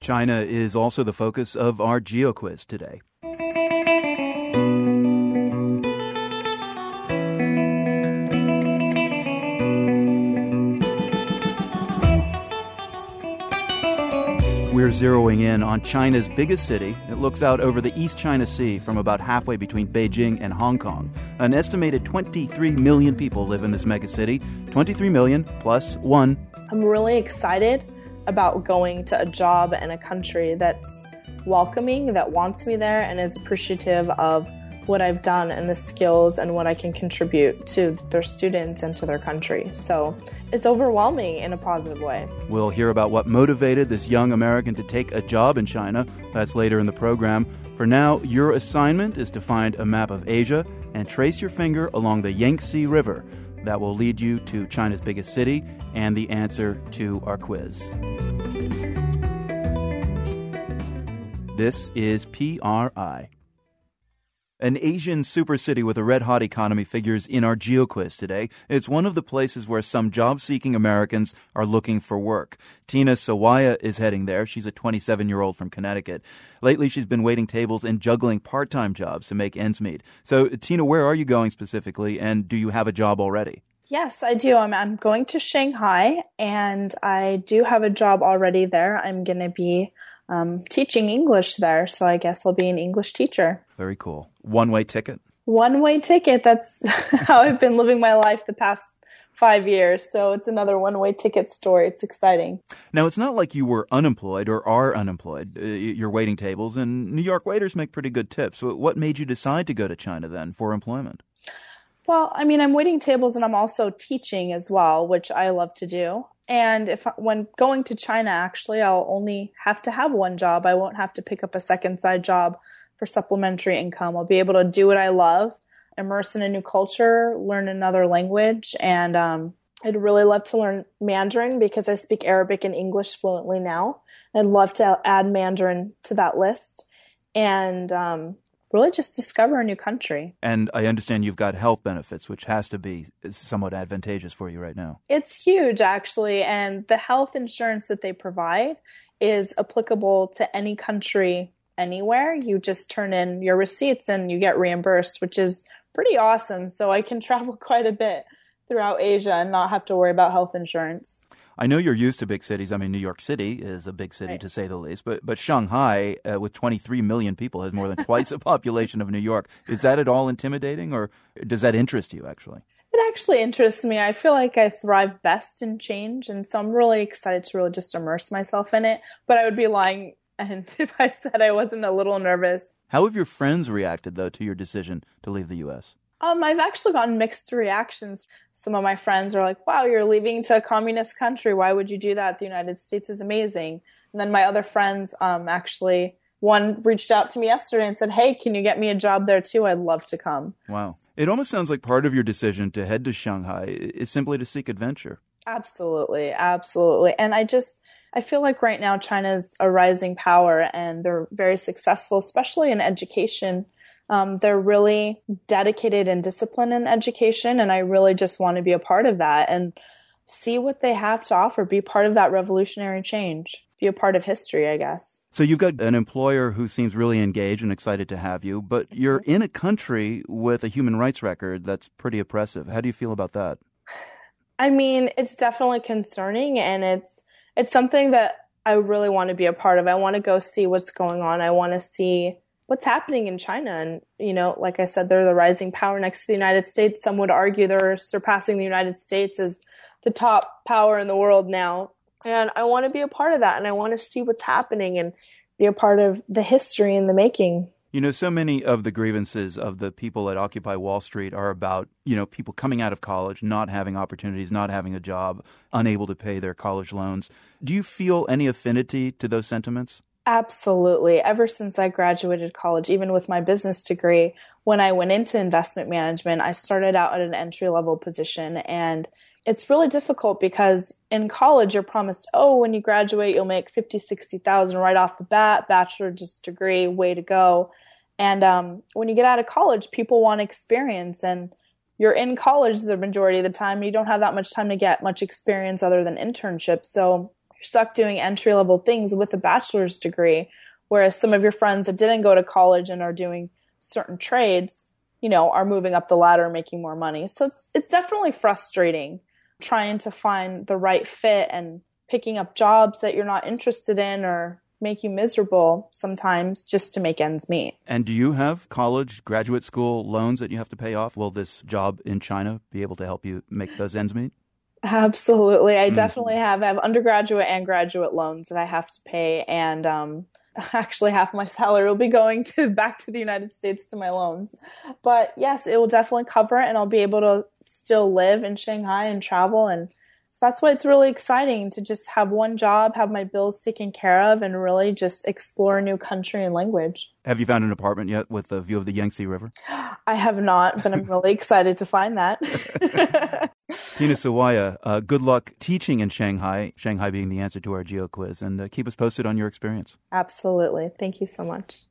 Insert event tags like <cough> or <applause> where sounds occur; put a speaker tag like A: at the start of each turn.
A: China is also the focus of our GeoQuiz today. We're zeroing in on China's biggest city. It looks out over the East China Sea from about halfway between Beijing and Hong Kong. An estimated 23 million people live in this megacity. 23 million plus one.
B: I'm really excited about going to a job in a country that's welcoming, that wants me there, and is appreciative of what I've done and the skills and what I can contribute to their students and to their country. So it's overwhelming in a positive way.
A: We'll hear about what motivated this young American to take a job in China. That's later in the program. For now, your assignment is to find a map of Asia and trace your finger along the Yangtze River. That will lead you to China's biggest city and the answer to our quiz. This is PRI. An Asian supercity with a red hot economy figures in our GeoQuiz today. It's one of the places where some job seeking Americans are looking for work. Tina Sawaya is heading there. She's a 27 year old from Connecticut. Lately, she's been waiting tables and juggling part time jobs to make ends meet. So, Tina, where are you going specifically, and do you have a job already?
B: Yes, I do. I'm, I'm going to Shanghai and I do have a job already there. I'm going to be um, teaching English there. So I guess I'll be an English teacher.
A: Very cool. One way ticket?
B: One way ticket. That's <laughs> how I've been living my life the past five years. So it's another one way ticket story. It's exciting.
A: Now, it's not like you were unemployed or are unemployed. Uh, you're waiting tables, and New York waiters make pretty good tips. What made you decide to go to China then for employment?
B: Well, I mean, I'm waiting tables and I'm also teaching as well, which I love to do. And if when going to China, actually, I'll only have to have one job. I won't have to pick up a second side job for supplementary income. I'll be able to do what I love, immerse in a new culture, learn another language, and um, I'd really love to learn Mandarin because I speak Arabic and English fluently now. I'd love to add Mandarin to that list. And um, really just discover a new country.
A: And I understand you've got health benefits, which has to be somewhat advantageous for you right now.
B: It's huge, actually. And the health insurance that they provide is applicable to any country anywhere. You just turn in your receipts and you get reimbursed, which is pretty awesome. So I can <laughs> travel quite a bit throughout Asia and not have to worry about health insurance.
A: I know you're used to big cities. I mean, New York City is a big city right. to say the least, but but Shanghai, uh, with 23 million people, has more than twice the <laughs> population of New York. Is that at all intimidating, or does that interest you actually?
B: It actually interests me. I feel like I thrive best in change, and so I'm really excited to really just immerse myself in it. But I would be lying <laughs> and if I said I wasn't a little nervous.
A: How have your friends reacted though to your decision to leave the U.S.?
B: Um, I've actually gotten mixed reactions. Some of my friends are like, wow, you're leaving to a communist country. Why would you do that? The United States is amazing. And then my other friends, um, actually, one reached out to me yesterday and said, Hey, can you get me a job there too? I'd love to come.
A: Wow. It almost sounds like part of your decision to head to Shanghai is simply to seek adventure.
B: Absolutely. Absolutely. And I just, I feel like right now China's a rising power and they're very successful, especially in education. Um, they're really dedicated and disciplined in education, and I really just want to be a part of that and see what they have to offer, be part of that revolutionary change, be a part of history, I guess.
A: So you've got an employer who seems really engaged and excited to have you, but you're in a country with a human rights record that's pretty oppressive. How do you feel about that?
B: I mean, it's definitely concerning and it's it's something that I really want to be a part of. I want to go see what's going on. I want to see what's happening in China. And, you know, like I said, they're the rising power next to the United States. Some would argue they're surpassing the United States as the top power in the world now. And I want to be a part of that. And I want to see what's happening and be a part of the history in the making.
A: You know, so many of the grievances of the people at Occupy Wall Street are about, you know, people coming out of college, not having opportunities, not having a job, unable to pay their college loans. Do you feel any affinity to those sentiments?
B: Absolutely. Ever since I graduated college, even with my business degree, when I went into investment management, I started out at an entry level position and it's really difficult because in college you're promised, oh, when you graduate you'll make 50, 60,000 right off the bat, bachelor's degree, way to go. And um, when you get out of college, people want experience and you're in college the majority of the time. You don't have that much time to get much experience other than internships. So you're stuck doing entry level things with a bachelor's degree. Whereas some of your friends that didn't go to college and are doing certain trades, you know, are moving up the ladder making more money. So it's it's definitely frustrating trying to find the right fit and picking up jobs that you're not interested in or make you miserable sometimes just to make ends meet.
A: And do you have college, graduate school loans that you have to pay off? Will this job in China be able to help you make those ends meet?
B: Absolutely. I mm-hmm. definitely have. I have undergraduate and graduate loans that I have to pay. And um, <laughs> actually, half my salary will be going to <laughs> back to the United States to my loans. But yes, it will definitely cover it, and I'll be able to still live in Shanghai and travel and so that's why it's really exciting to just have one job, have my bills taken care of, and really just explore a new country and language.
A: Have you found an apartment yet with a view of the Yangtze River? <gasps>
B: I have not, but I'm really excited to find that. <laughs>
A: Tina Sawaya, uh, good luck teaching in Shanghai, Shanghai being the answer to our geo quiz, and uh, keep us posted on your experience.
B: Absolutely. Thank you so much.